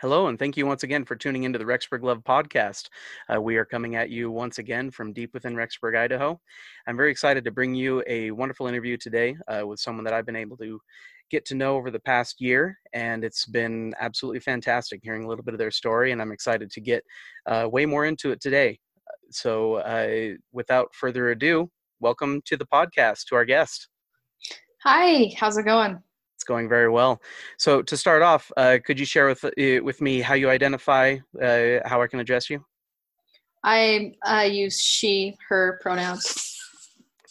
Hello, and thank you once again for tuning into the Rexburg Love podcast. Uh, we are coming at you once again from deep within Rexburg, Idaho. I'm very excited to bring you a wonderful interview today uh, with someone that I've been able to get to know over the past year, and it's been absolutely fantastic hearing a little bit of their story, and I'm excited to get uh, way more into it today. So, uh, without further ado, welcome to the podcast to our guest. Hi, how's it going? It's going very well. So to start off, uh, could you share with uh, with me how you identify, uh, how I can address you? I uh, use she, her pronouns.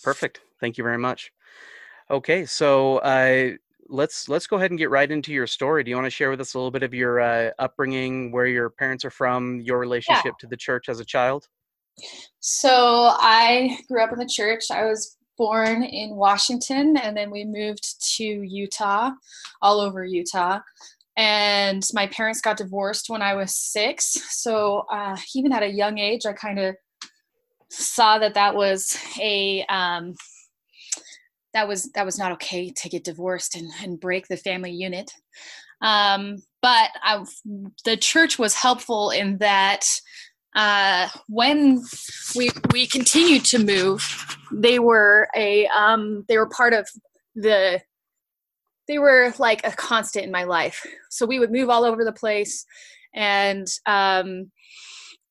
Perfect. Thank you very much. Okay, so uh, let's let's go ahead and get right into your story. Do you want to share with us a little bit of your uh, upbringing, where your parents are from, your relationship yeah. to the church as a child? So I grew up in the church. I was born in Washington and then we moved to Utah, all over Utah. And my parents got divorced when I was six. So uh, even at a young age, I kind of saw that that was a um, that was that was not okay to get divorced and, and break the family unit. Um, but I, the church was helpful in that uh, when we we continued to move, they were a um, they were part of the they were like a constant in my life. So we would move all over the place, and um,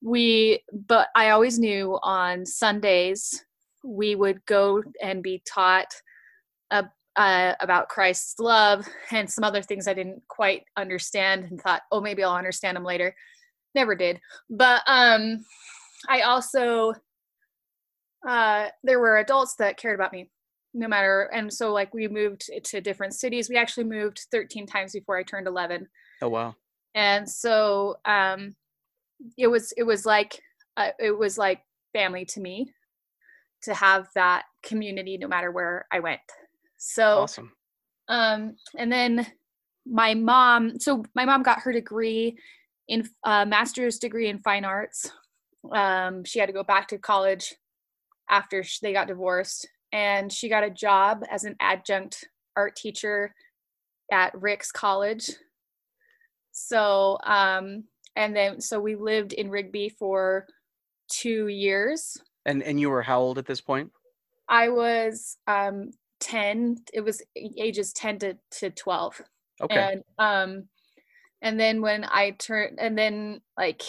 we. But I always knew on Sundays we would go and be taught uh, uh, about Christ's love and some other things I didn't quite understand and thought, oh, maybe I'll understand them later never did. But um i also uh there were adults that cared about me no matter and so like we moved to different cities. We actually moved 13 times before i turned 11 oh wow. And so um it was it was like uh, it was like family to me to have that community no matter where i went. So awesome. um and then my mom so my mom got her degree in a uh, master's degree in fine arts. Um, she had to go back to college after they got divorced, and she got a job as an adjunct art teacher at Ricks College. So, um, and then so we lived in Rigby for two years. And and you were how old at this point? I was um, ten. It was ages ten to to twelve. Okay. And um, and then when i turned and then like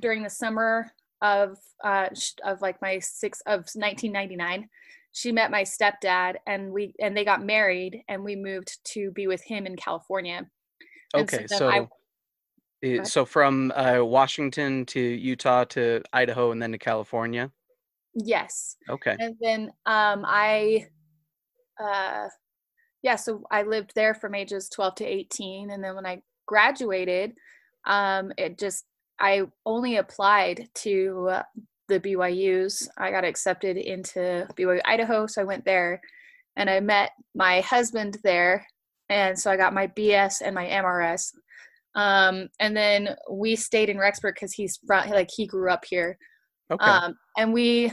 during the summer of uh of like my six of 1999 she met my stepdad and we and they got married and we moved to be with him in california. Okay so, so, I, so from uh, washington to utah to idaho and then to california? Yes. Okay. And then um i uh yeah, so I lived there from ages 12 to 18. And then when I graduated, um, it just, I only applied to uh, the BYUs. I got accepted into BYU Idaho, so I went there and I met my husband there. And so I got my BS and my MRS. Um, and then we stayed in Rexburg because he's from, like, he grew up here. Okay. Um, and we,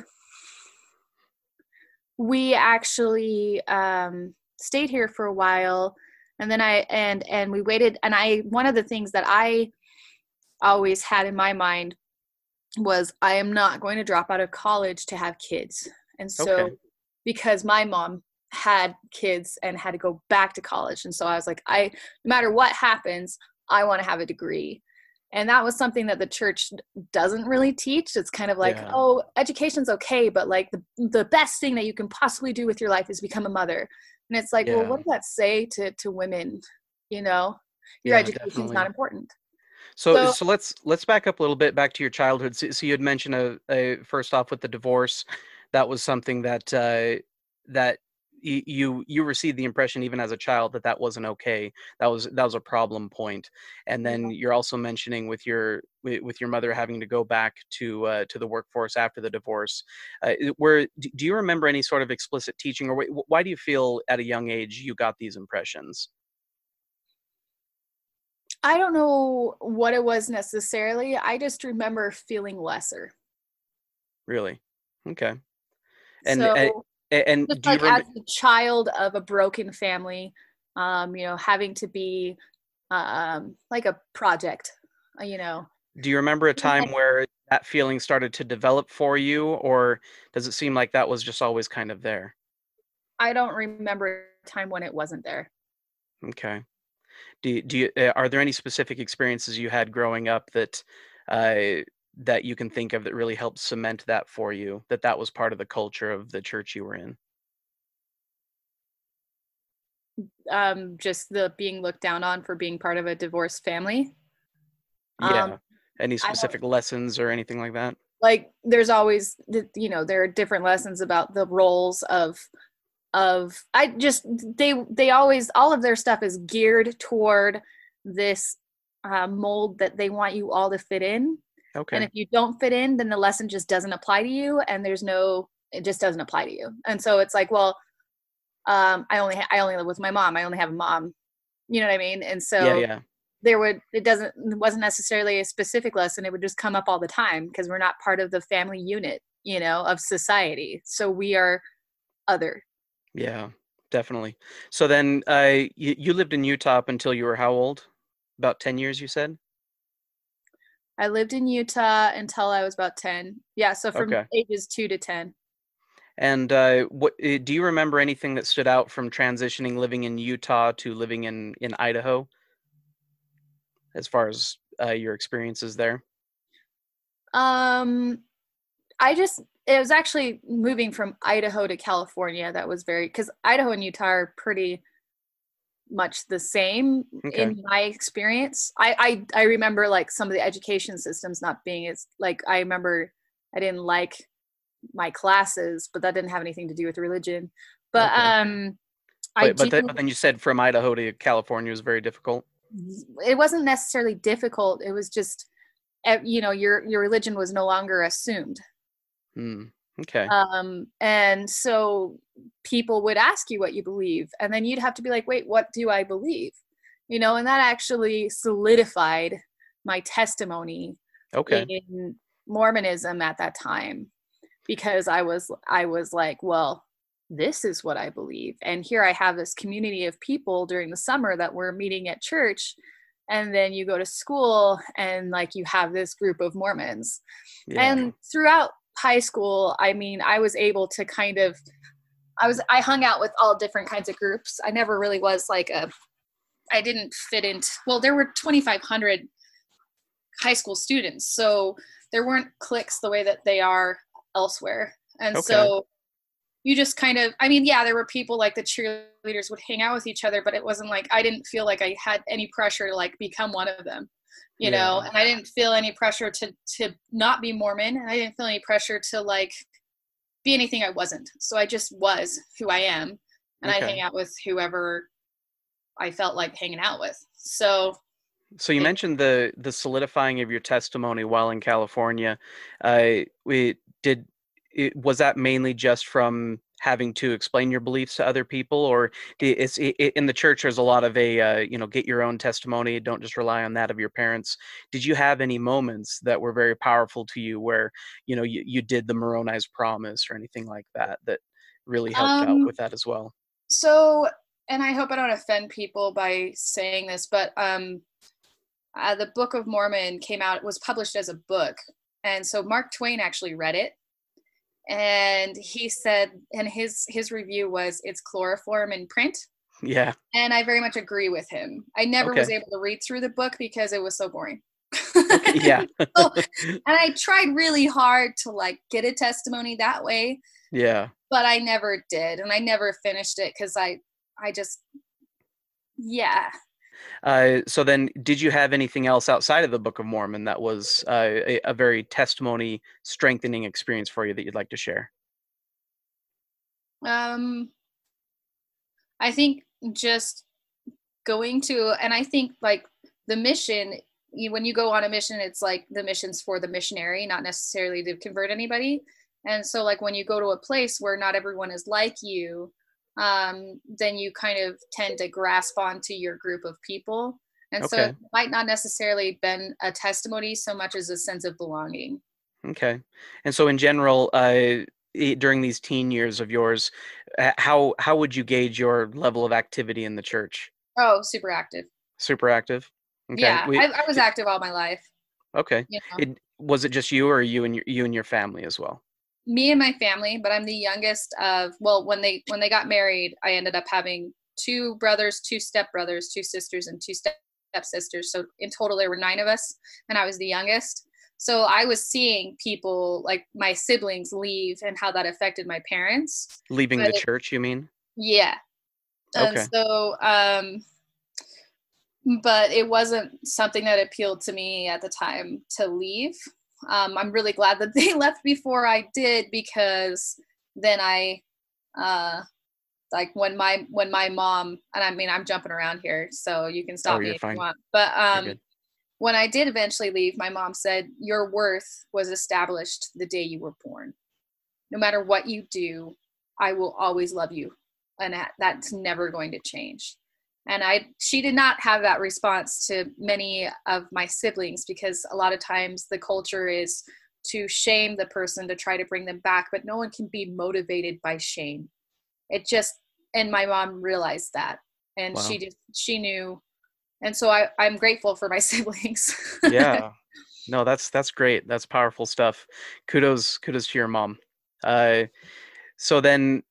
we actually, um, stayed here for a while and then i and and we waited and i one of the things that i always had in my mind was i am not going to drop out of college to have kids and so okay. because my mom had kids and had to go back to college and so i was like i no matter what happens i want to have a degree and that was something that the church doesn't really teach. It's kind of like yeah. oh education's okay but like the, the best thing that you can possibly do with your life is become a mother. And it's like yeah. well what does that say to to women? You know your yeah, education is not important. So, so, so let's let's back up a little bit back to your childhood. So, so you had mentioned a, a, first off with the divorce that was something that uh that you you received the impression even as a child that that wasn't okay that was that was a problem point and then you're also mentioning with your with your mother having to go back to uh, to the workforce after the divorce uh, where do you remember any sort of explicit teaching or why do you feel at a young age you got these impressions I don't know what it was necessarily. I just remember feeling lesser. Really? Okay. And so, and just like remember- as a child of a broken family, um, you know, having to be um, like a project, uh, you know. Do you remember a time where that feeling started to develop for you, or does it seem like that was just always kind of there? I don't remember a time when it wasn't there. Okay. Do you, do you, uh, are there any specific experiences you had growing up that uh, that you can think of that really helped cement that for you? That that was part of the culture of the church you were in? Um, just the being looked down on for being part of a divorced family. Yeah. Um, Any specific lessons or anything like that? like there's always you know there are different lessons about the roles of of i just they they always all of their stuff is geared toward this uh, mold that they want you all to fit in Okay. and if you don't fit in then the lesson just doesn't apply to you and there's no it just doesn't apply to you and so it's like well um i only ha- i only live with my mom i only have a mom you know what i mean and so yeah, yeah. there would it doesn't it wasn't necessarily a specific lesson it would just come up all the time because we're not part of the family unit you know of society so we are other Yeah, definitely. So then, uh, you, you lived in Utah until you were how old? About 10 years, you said? I lived in utah until i was about 10 yeah so from Okay. ages 2 to 10 And uh, what uh, do you remember anything that stood out from transitioning living in Utah to living in in Idaho, as far as uh, your experiences there? um i just it was actually moving from idaho to california that was very because idaho and utah are pretty much the same Okay. in my experience I, I i remember like some of the education systems not being as like i remember i didn't like my classes but that didn't have anything to do with religion but Okay. um i But then but then you said from Idaho to California was very difficult. it wasn't necessarily difficult it was just eh, you know your your religion was no longer assumed Hmm. Okay. um and so people would ask you what you believe and then you'd have to be like wait what do i believe you know and that actually solidified my testimony Okay. in mormonism at that time because i was i was like well this is what i believe and here i have this community of people during the summer that we're meeting at church and then you go to school and like you have this group of mormons Yeah. and throughout high school i mean i was able to kind of i was i hung out with all different kinds of groups. I never really was like a i didn't fit into well there were 2500 high school students so there weren't cliques the way that they are elsewhere. And Okay. so you just kind of i mean yeah there were people like the cheerleaders would hang out with each other but it wasn't like i didn't feel like i had any pressure to like become one of them you know and i didn't feel any pressure to to not be mormon and i didn't feel any pressure to like be anything i wasn't so i just was who i am and i'd hang out with whoever i felt like hanging out with so So you it- mentioned the the solidifying of your testimony while in California. Uh, we did. It, was that mainly just from having to explain your beliefs to other people, or it's i i- in the church? There's a lot of a uh, you know get your own testimony. Don't just rely on that of your parents. Did you have any moments that were very powerful to you where you know you, you did the Moroni's promise or anything like that that really helped out Um, with that as well? so and i hope i don't offend people by saying this but um uh, the book of mormon came out was published as a book and so mark twain actually read it and he said and his his review was it's chloroform in print Yeah. and i very much agree with him i never was able to read through the book because it was so boring Yeah. Oh. and i tried really hard to like get a testimony that way yeah. but I never did, and I never finished it because I, I just, yeah. Uh, so then, did you have anything else outside of the Book of Mormon that was uh, a, a very testimony strengthening experience for you that you'd like to share? Um, I think just going to, and I think like the mission. When you go on a mission, it's like the mission's for the missionary, not necessarily to convert anybody. And so, like when you go to a place where not everyone is like you, um, then you kind of tend to grasp onto your group of people. And so it might not necessarily been a testimony so much as a sense of belonging. Okay. And so, in general, uh, i- during these teen years of yours, uh, how how would you gauge your level of activity in the church? Oh, super active. Super active. Okay. Yeah, we- I, I was active all my life. okay. You know, It was it just you or you and your you and your family as well? Me and my family, but I'm the youngest of. Well, when they when they got married, I ended up having two brothers, two stepbrothers, two sisters, and two step stepsisters. So in total, there were nine of us, and I was the youngest. So I was seeing people like my siblings leave and how that affected my parents. Leaving But the it- church, you mean? Yeah. And Okay. so um but it wasn't something that appealed to me at the time to leave. Um I'm really glad that they left before I did because then I uh like when my when my mom and I mean I'm jumping around here so you can stop Oh, me if fine. you want. But um when I did eventually leave, my mom said, Your worth was established the day you were born. No matter what you do, I will always love you. And that's never going to change. And I she did not have that response to many of my siblings because a lot of times the culture is to shame the person to try to bring them back, but no one can be motivated by shame. It just and my mom realized that. And Wow. she just she knew and so I, I'm grateful for my siblings. yeah no that's that's great that's powerful stuff kudos kudos to your mom uh so then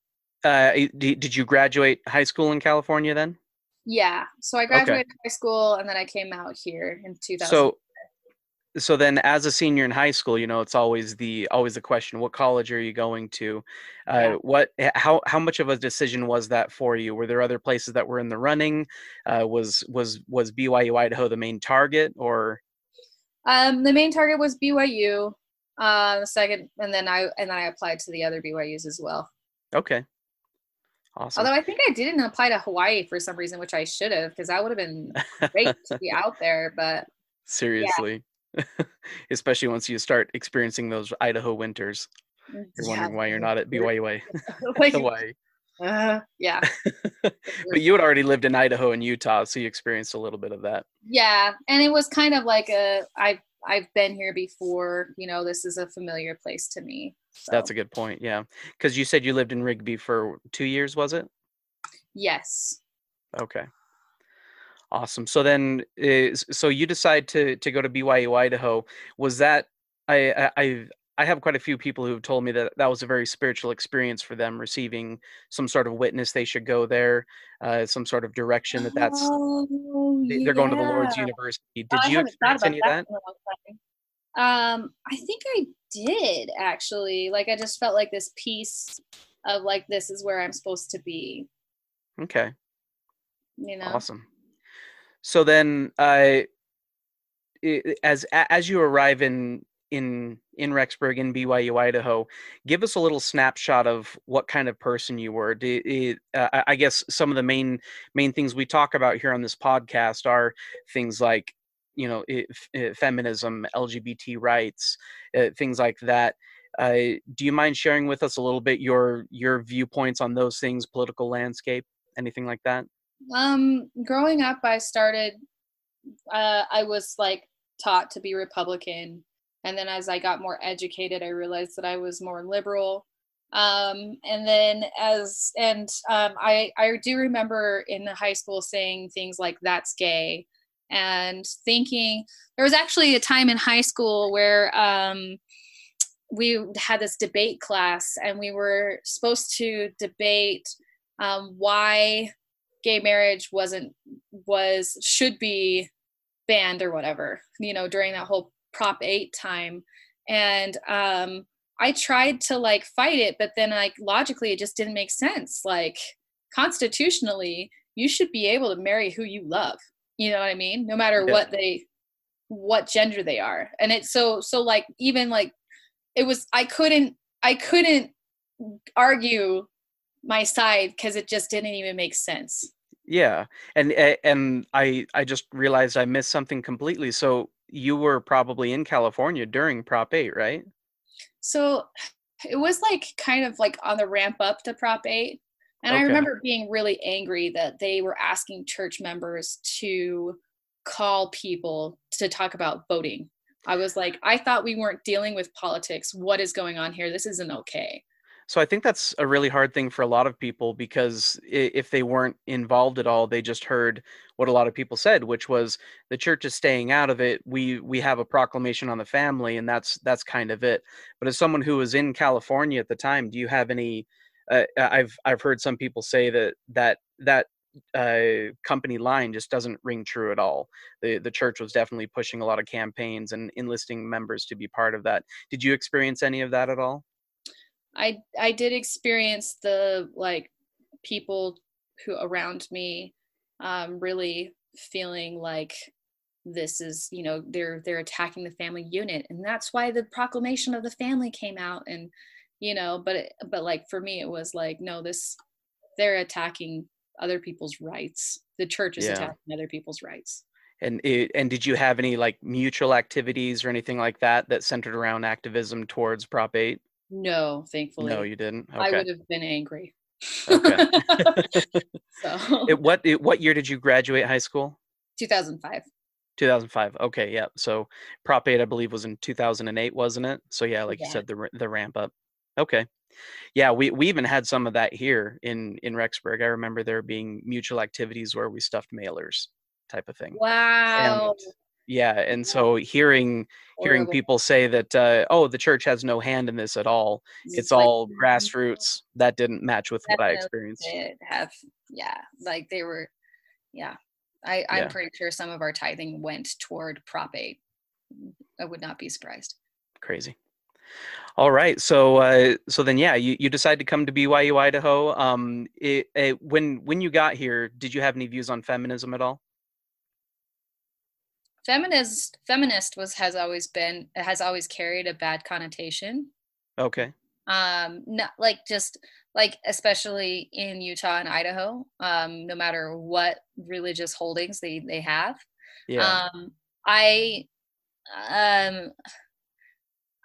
uh did you graduate high school in california then yeah. So I graduated high school and then I came out here in 2000. so so then as a senior in high school you know it's always the always the question what college are you going to uh Yeah. what how how much of a decision was that for you were there other places that were in the running uh was was was byu idaho the main target or um, the main target was BYU. Uh, the second, and then I and then I applied to the other BYU's as well. okay awesome Although I think I didn't apply to Hawaii for some reason, which I should have, because that would have been great to be out there. But Seriously. Especially once you start experiencing those Idaho winters. You're yeah, wondering why you're not at BYU, like, Hawaii. uh, yeah, But you had already lived in Idaho and Utah, so you experienced a little bit of that. yeah, and it was kind of like a I've I've been here before. You know, this is a familiar place to me. That's a good point. Yeah. Because you said you lived in Rigby for two years, was it? yes. Okay. Awesome. So then, is so you decide to to go to BYU Idaho. Was that I I I've- quite a few people who've told me that that was a very spiritual experience for them, receiving some sort of witness they should go there, uh, some sort of direction that that's Oh, they- they're going to the Lord's. University. Did Oh, you experience any of that? in a long time. Um, I think I did actually. Like, I just felt like this piece of like this is where I'm supposed to be. Okay, You know. awesome. So then, i- as as you arrive in in in Rexburg in BYU Idaho, give us a little snapshot of what kind of person you were. Do, uh, I guess some of the main main things we talk about here on this podcast are things like you know i- f- uh, feminism, LGBT rights, uh, things like that. Uh, do you mind sharing with us a little bit your your viewpoints on those things, political landscape, anything like that? Um, growing up, I started. Uh, I was like taught to be Republican, and then as I got more educated, I realized that I was more liberal. Um, and then as and um, I I do remember in high school saying things like "that's gay," and thinking there was actually a time in high school where um, we had this debate class, and we were supposed to debate um, why gay marriage wasn't was should be banned or whatever you know during that whole prop 8 time. And um i tried to like fight it but then like logically it just didn't make sense. Like constitutionally you should be able to marry who you love you know what i mean no matter Yeah. what they what gender they are and it's so so like even like it was i couldn't i couldn't argue my side because it just didn't even make sense Yeah, and and I I just realized I missed something completely. So you were probably in California during Prop 8, right? So it was like kind of like on the ramp up to Prop 8. And I remember being really angry that they were asking church members to call people to talk about voting. I was like, I thought we weren't dealing with politics. What is going on here? This isn't okay. So I think that's a really hard thing for a lot of people because if they weren't involved at all, they just heard what a lot of people said, which was the church is staying out of it. We we have a proclamation on the family, and that's that's kind of it. But as someone who was in California at the time, do you have any? Uh, I've I've heard some people say that that that uh, company line just doesn't ring true at all. The the church was definitely pushing a lot of campaigns and enlisting members to be part of that. Did you experience any of that at all? I I did experience the like people who around me um, really feeling like this is you know they're they're attacking the family unit and that's why the proclamation of the family came out and you know but it, but like for me it was like no this they're attacking other people's rights the church is yeah. attacking other people's rights and it, and did you have any like mutual activities or anything like that that centered around activism towards prop 8 no, thankfully. No, you didn't. Okay. I would have been angry. Okay. so. It, what it, what year did you graduate high school? 2005. 2005. Okay, yeah. So Prop 8 I believe was in 2008, wasn't it? So yeah, like yeah. you said the the ramp up. Okay. Yeah, we we even had some of that here in in Rexburg. I remember there being mutual activities where we stuffed mailers type of thing. Wow. And yeah and so hearing hearing people say that uh, oh the church has no hand in this at all it's, it's all like, grassroots that didn't match with what i experienced have yeah like they were yeah i i'm yeah. pretty sure some of our tithing went toward prop 8 i would not be surprised crazy all right so uh, so then yeah you, you decided to come to byu idaho um it, it, when when you got here did you have any views on feminism at all? Feminist feminist was has always been has always carried a bad connotation. Okay. Um not like just like especially in utah and idaho um no matter what religious holdings they they have. Yeah. Um i um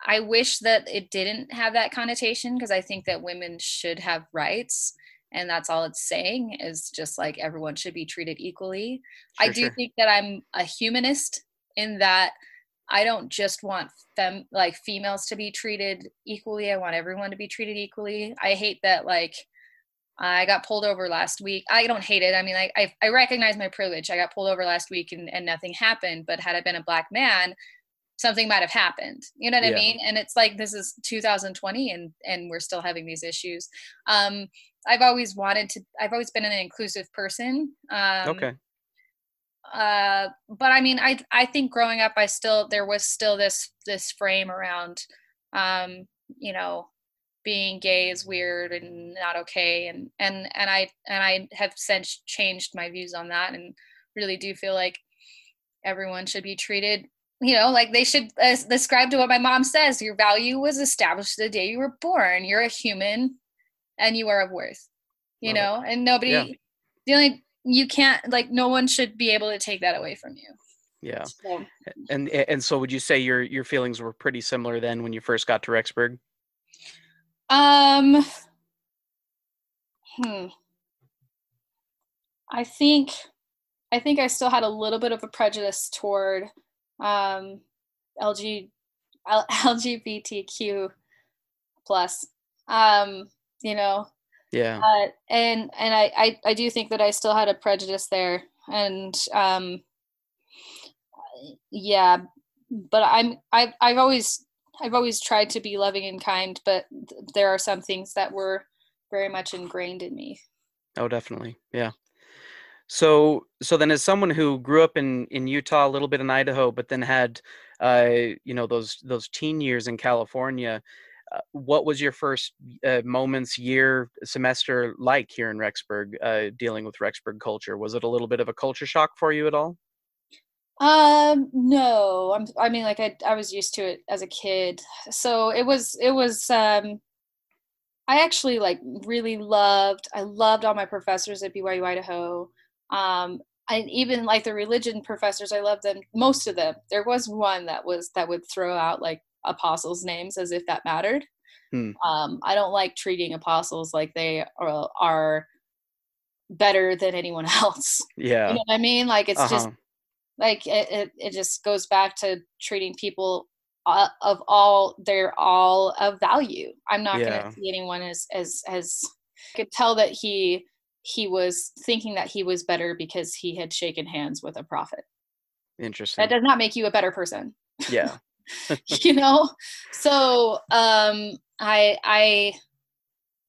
i wish that it didn't have that connotation because i think that women should have rights and that's all it's saying is just like everyone should be treated equally. Sure, i do sure. think that i'm a humanist in that i don't just want them like females to be treated equally. I want everyone to be treated equally. I hate that like i got pulled over last week. I don't hate it. I mean like i, I recognize my privilege. I got pulled over last week and, and nothing happened but had i been a black man something might have happened you know what yeah. i mean and it's like this is 2020 and and we're still having these issues um I've always wanted to. I've always been an inclusive person. Um, okay. Uh, but I mean, I I think growing up, I still there was still this this frame around, um, you know, being gay is weird and not okay, and and and I and I have since changed my views on that, and really do feel like everyone should be treated you know like they should describe to what my mom says your value was established the day you were born. You're a human and you are of worth you know? And nobody yeah. the only you can't like no one should be able to take that away from you. Yeah. So. and and so would you say your your feelings were pretty similar then when you first got to rexburg? Um hmm. I think i think i still had a little bit of a prejudice toward um lg lgbtq plus um you know. Yeah. Uh, and and I, I i do think that i still had a prejudice there and um yeah but i'm i've, I've always i've always tried to be loving and kind but th- there are some things that were very much ingrained in me. Oh definitely. Yeah so so then as someone who grew up in in utah a little bit in idaho but then had uh you know those those teen years in california uh, what was your first uh, moments, year, semester like here in Rexburg, uh, dealing with Rexburg culture? Was it a little bit of a culture shock for you at all? Um, no. I'm, I mean, like I, I was used to it as a kid, so it was, it was. Um, I actually like really loved. I loved all my professors at BYU Idaho. Um, I even like the religion professors. I love them, most of them. There was one that was that would throw out like apostles' names as if that mattered. Hmm. Um, I don't like treating apostles like they are, are better than anyone else. Yeah. You know what I mean? Like it's uh-huh. just like it, it, it just goes back to treating people uh, of all they're all of value i'm not Yeah. going to see anyone as as as I could tell that he he was thinking that he was better because he had shaken hands with a prophet. Interesting. that does not make you a better person. Yeah. you know? So um i i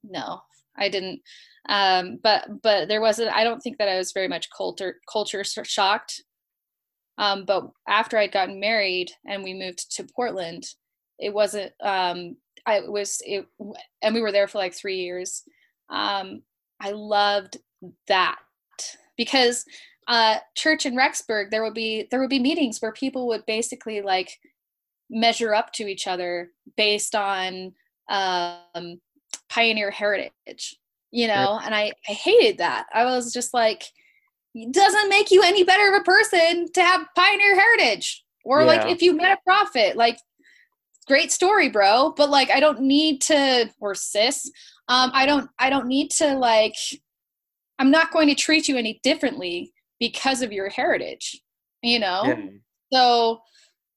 no i didn't. Um but but there wasn't i don't think that i was very much culture culture shocked. Um but after i'd gotten married and we moved to portland it wasn't um i was it and we were there for like three years. Um i loved that. Because uh church in rexburg there would be there would be meetings where people would basically like measure up to each other based on um, pioneer heritage you know? And I, I hated that. I was just like it doesn't make you any better of a person to have pioneer heritage or like if you met a prophet. Like great story bro but like i don't need to or sis um i don't i don't need to like i'm not going to treat you any differently because of your heritage you know Yeah. so,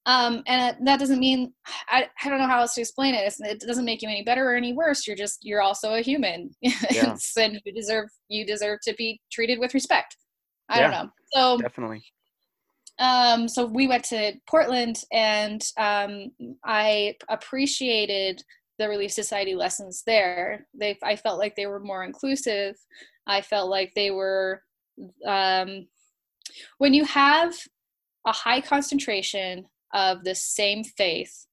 um, and that doesn't mean I, I don't know how else to explain it. It's, it doesn't make you any better or any worse. You're just you're also a human, Yeah. and you deserve you deserve to be treated with respect. I Yeah. don't know. So, Definitely. um, so we went to Portland, and um, I appreciated the Relief Society lessons there. They I felt like they were more inclusive. I felt like they were um, when you have a high concentration of the same faith,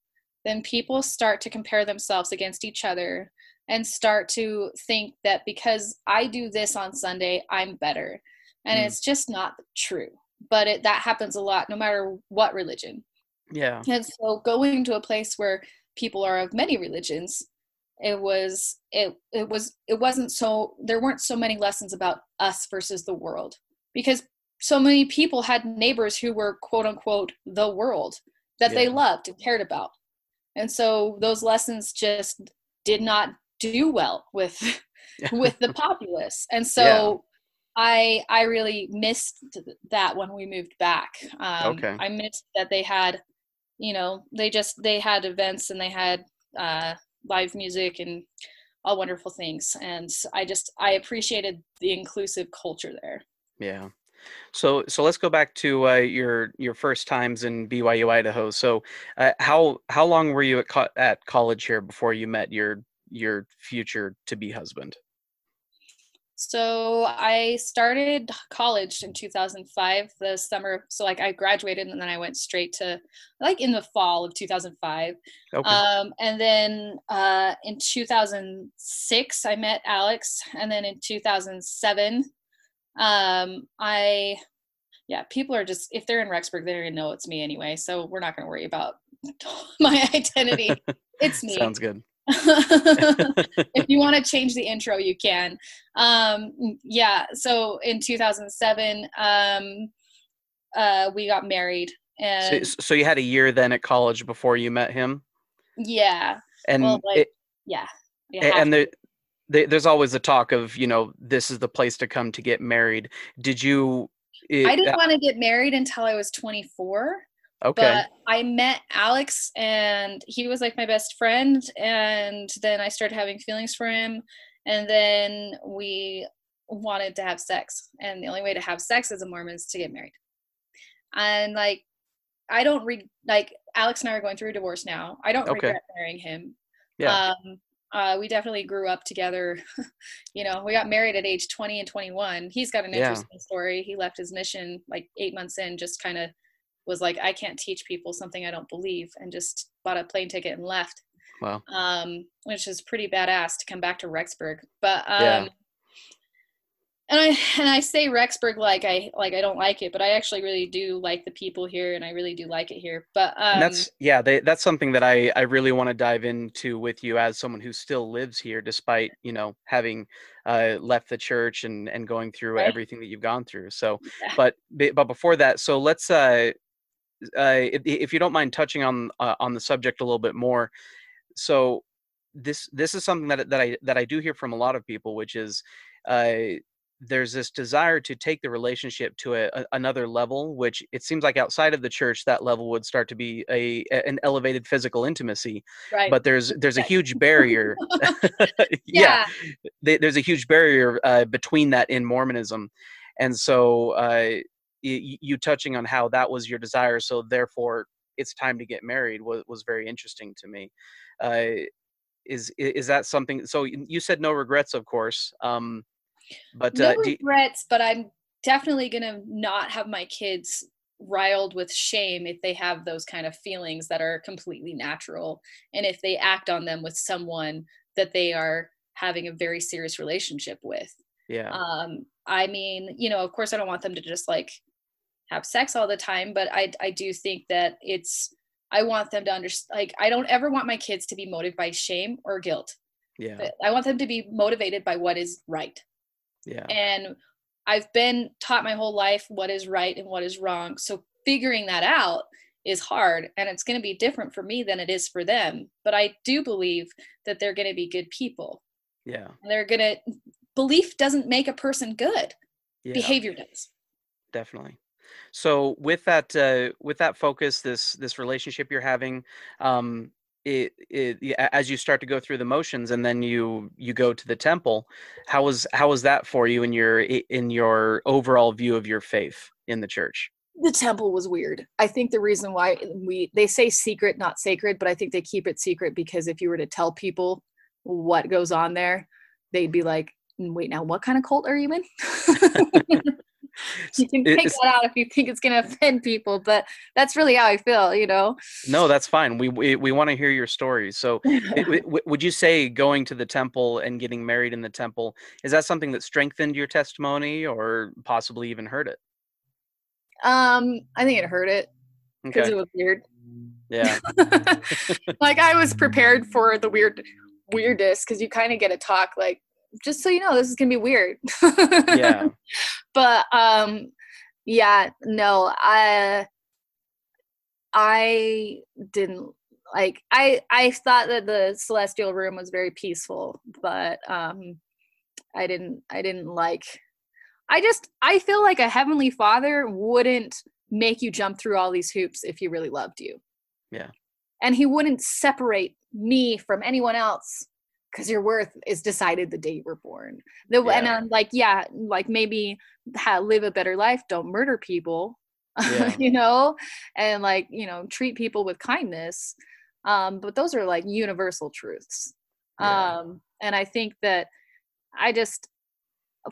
then people start to compare themselves against each other and start to think that because I do this on Sunday, I'm better. And Mm. it's just not true. But it, that happens a lot, no matter what religion. Yeah. And so going to a place where people are of many religions, it was it it was it wasn't so there weren't so many lessons about us versus the world because so many people had neighbors who were quote unquote the world that they loved and cared about. And so those lessons just did not do well with with the populace. And so Yeah. I I really missed that when we moved back. Um, Okay. I missed that they had, you know, they just they had events and they had uh, live music and all wonderful things. And I just I appreciated the inclusive culture there. Yeah. So so let's go back to uh, your your first times in BYU Idaho. So uh, how how long were you at co- at college here before you met your your future to be husband? So I started college in 2005, the summer. So like I graduated and then I went straight to like in the fall of 2005. Okay. Um, and then uh, in 2006, I met Alex. And then in 2007, um, I, yeah, people are just, if they're in Rexburg, they're going to know it's me anyway. So we're not going to worry about my identity. It's me. Sounds good. if you want to change the intro, you can. Um, yeah. So in 2007, um, uh, we got married, So, and so you had a year then at college before you met him, yeah, and well, like, it, yeah, and the, the, there's always a talk of you know this is the place to come to get married. Did you? It, I didn't want to get married until I was 24. Okay. But I met Alex and he was like my best friend. And then I started having feelings for him. And then we wanted to have sex. And the only way to have sex as a Mormon is to get married. And like, I don't read, like, Alex and I are going through a divorce now. I don't Okay. regret marrying him. yeah. Um, uh, we definitely grew up together. you know, we got married at age 20 and 21. He's got an Yeah. interesting story. He left his mission like eight months in, just kind of was like, I can't teach people something I don't believe, and just bought a plane ticket and left. Wow. Um, which is pretty badass to come back to Rexburg. But um, Yeah. and I and I say Rexburg like I like I don't like it, but I actually really do like the people here, and I really do like it here. But um, that's yeah, they, that's something that I I really want to dive into with you as someone who still lives here, despite you know having uh, left the church and and going through Right. everything that you've gone through. So, Yeah. but but before that, so let's uh, uh if, if you don't mind touching on uh, on the subject a little bit more. So this this is something that that I that I do hear from a lot of people, which is uh there's this desire to take the relationship to a, a, another level which it seems like outside of the church that level would start to be a, a an elevated physical intimacy. Right. But there's there's a huge barrier. Yeah, there's a huge barrier uh, between that in mormonism. And so uh, you touching on how that was your desire so therefore it's time to get married was, was very interesting to me. Uh, is is that something so you said no regrets of course um, but no uh, do you- regrets but i'm definitely gonna not have my kids riled with shame if they have those kind of feelings that are completely natural and if they act on them with someone that they are having a very serious relationship with. Yeah. Um i mean you know of course i don't want them to just like have sex all the time but i i do think that it's i want them to understand like i don't ever want my kids to be motivated by shame or guilt. Yeah. But i want them to be motivated by what is right. Yeah. And i've been taught my whole life what is right and what is wrong. So figuring that out is hard and it's going to be different for me than it is for them. But i do believe that they're going to be good people. Yeah. They're going to belief doesn't make a person good. Yeah. Behavior does. Definitely so with that uh, with that focus this this relationship you're having um it, it as you start to go through the motions and then you you go to the temple how was how was that for you in your in your overall view of your faith in the church the temple was weird. I think the reason why we they say secret, not sacred, but I think they keep it secret because if you were to tell people what goes on there, they'd be like, "Wait, now what kind of cult are you in?" you can take It's- that out if you think it's going to offend people, but that's really how I feel, you know. no that's fine. We we, we want to hear your stories so it- w- w- would you say going to the temple and getting married in the temple is that something that strengthened your testimony or possibly even hurt it? Um, I think it hurt it because okay. it was weird. yeah. Like I was prepared for the weird weirdness because you kind of get a talk like just so you know this is gonna be weird. Yeah. But um yeah no i i didn't like i i thought that the celestial room was very peaceful but um i didn't i didn't like i just i feel like a heavenly father wouldn't make you jump through all these hoops if he really loved you. Yeah. and he wouldn't separate me from anyone else because your worth is decided the day you were born. The and i'm like yeah like maybe ha- live a better life don't murder people Yeah. you know? And like you know treat people with kindness. Um but those are like universal truths. Yeah. um and i think that i just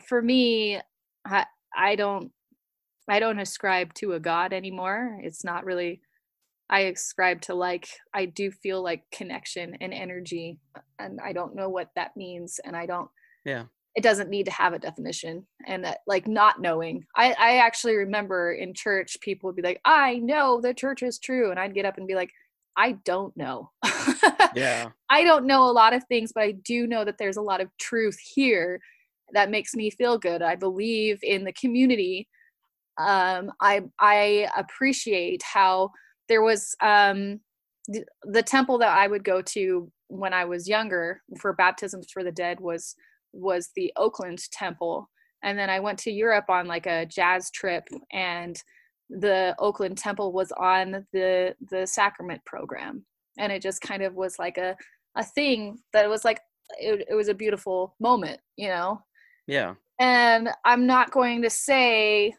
for me i i don't i don't ascribe to a god anymore. It's not really i ascribe to like i do feel like connection and energy and i don't know what that means and i don't Yeah. it doesn't need to have a definition and that like not knowing i i actually remember in church people would be like i know the church is true and i'd get up and be like i don't know yeah I don't know a lot of things, but I do know that there's a lot of truth here that makes me feel good. I believe in the community. Um, I I appreciate how there was um, the, the temple that I would go to when I was younger for baptisms for the dead was was the Oakland temple, and then I went to Europe on like a jazz trip, and the Oakland temple was on the the sacrament program, and it just kind of was like a a thing that was like it, it was a beautiful moment you know? Yeah. And i'm not going to say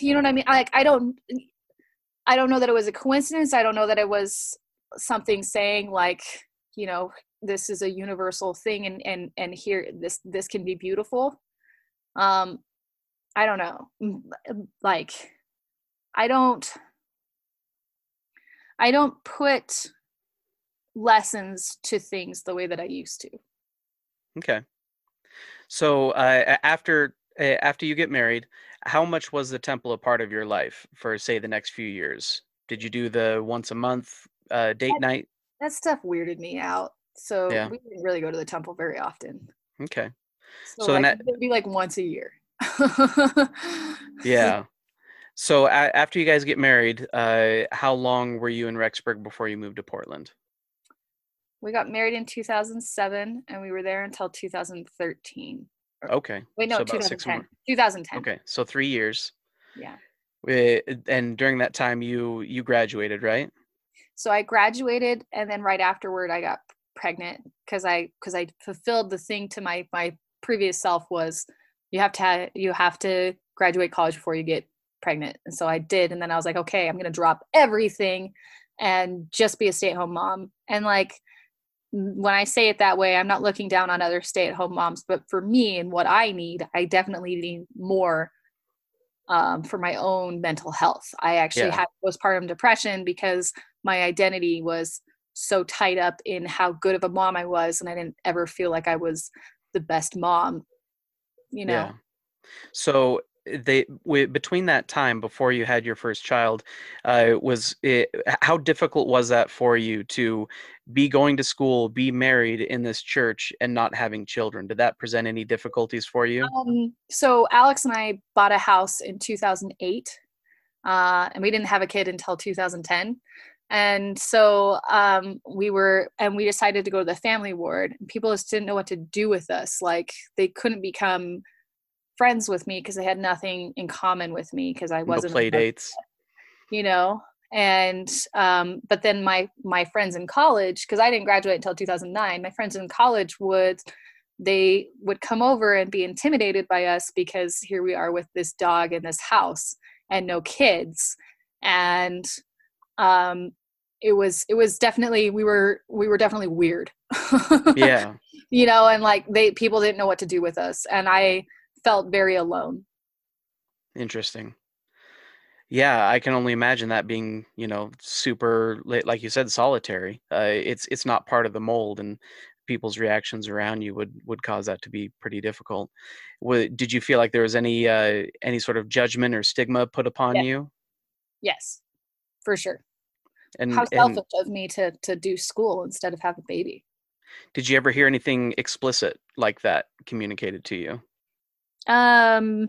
you know what i mean? Like i don't i don't know that it was a coincidence. I don't know that it was something saying like you know this is a universal thing and and and here this this can be beautiful. Um i don't know. Like i don't i don't put lessons to things the way that i used to. Okay. So uh, after uh, after you get married, how much was the temple a part of your life for say the next few years? Did you do the once a month uh, date night? that stuff weirded me out so Yeah. we didn't really go to the temple very often Okay. so, So like that- it'd be like once a year Yeah. So a- after you guys get married, uh, how long were you in Rexburg before you moved to Portland? we got married in 2007 and we were there until 2013 Okay. Wait, no, So 2010. 2010. Okay. So three years. Yeah. Eh, And during that time, you you graduated, right? So I graduated, and then right afterward, I got pregnant because I because I fulfilled the thing to my my previous self was you have to you have to graduate college before you get pregnant, and so I did, and then I was like, okay, I'm gonna drop everything and just be a stay at home mom, and like when I say it that way, I'm not looking down on other stay at home moms, but for me and what I need, I definitely need more um, for my own mental health. I actually Yeah. had postpartum depression because my identity was so tied up in how good of a mom I was, and I didn't ever feel like I was the best mom. You know, Yeah. So they wi- between that time before you had your first child, uh, was it, how difficult was that for you to be going to school, be married in this church, and not having children? Did that present any difficulties for you? Um, so Alex and I bought a house in 2008, uh, and we didn't have a kid until 2010. And so um, we were, and we decided to go to the family ward. People just didn't know what to do with us. Like they couldn't become friends with me because they had nothing in common with me because I wasn't, a play dates. you know. And um, but then my my friends in college, because I didn't graduate until 2009, my friends in college would they would come over and be intimidated by us because here we are with this dog in this house and no kids and um it was it was definitely we were we were definitely weird Yeah. you know and like they people didn't know what to do with us and i felt very alone Interesting. Yeah, I can only imagine that being, you know, super, li- like you said, solitary. Uh, it's it's not part of the mold, and people's reactions around you would would cause that to be pretty difficult. Did you feel like there was any uh, any sort of judgment or stigma put upon Yeah. you? yes for sure And how and selfish of me to to do school instead of have a baby did you ever hear anything explicit like that communicated to you? Um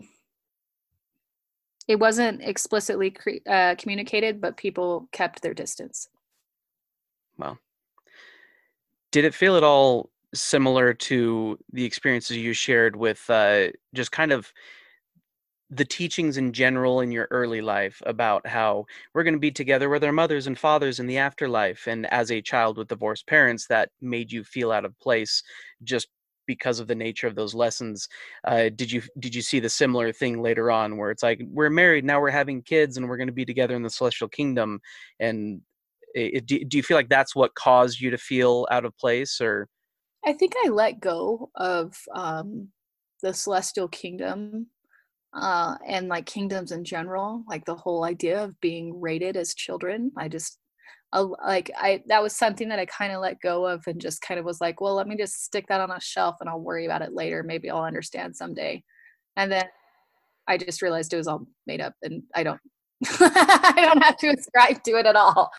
it wasn't explicitly cre- uh, communicated but people kept their distance. Well, did it feel at all similar to the experiences you shared with uh, just kind of the teachings in general in your early life about how we're going to be together with our mothers and fathers in the afterlife and as a child with divorced parents that made you feel out of place just because of the nature of those lessons uh, did you did you see the similar thing later on where it's like we're married now we're having kids and we're going to be together in the celestial kingdom and it, do, do you feel like that's what caused you to feel out of place or I think I let go of um, the celestial kingdom uh, and like kingdoms in general, like the whole idea of being rated as children. I just uh, like I that was something that I kind of let go of and just kind of was like, well, let me just stick that on a shelf and I'll worry about it later. Maybe I'll understand someday. And then I just realized it was all made up and I don't I don't have to ascribe to it at all.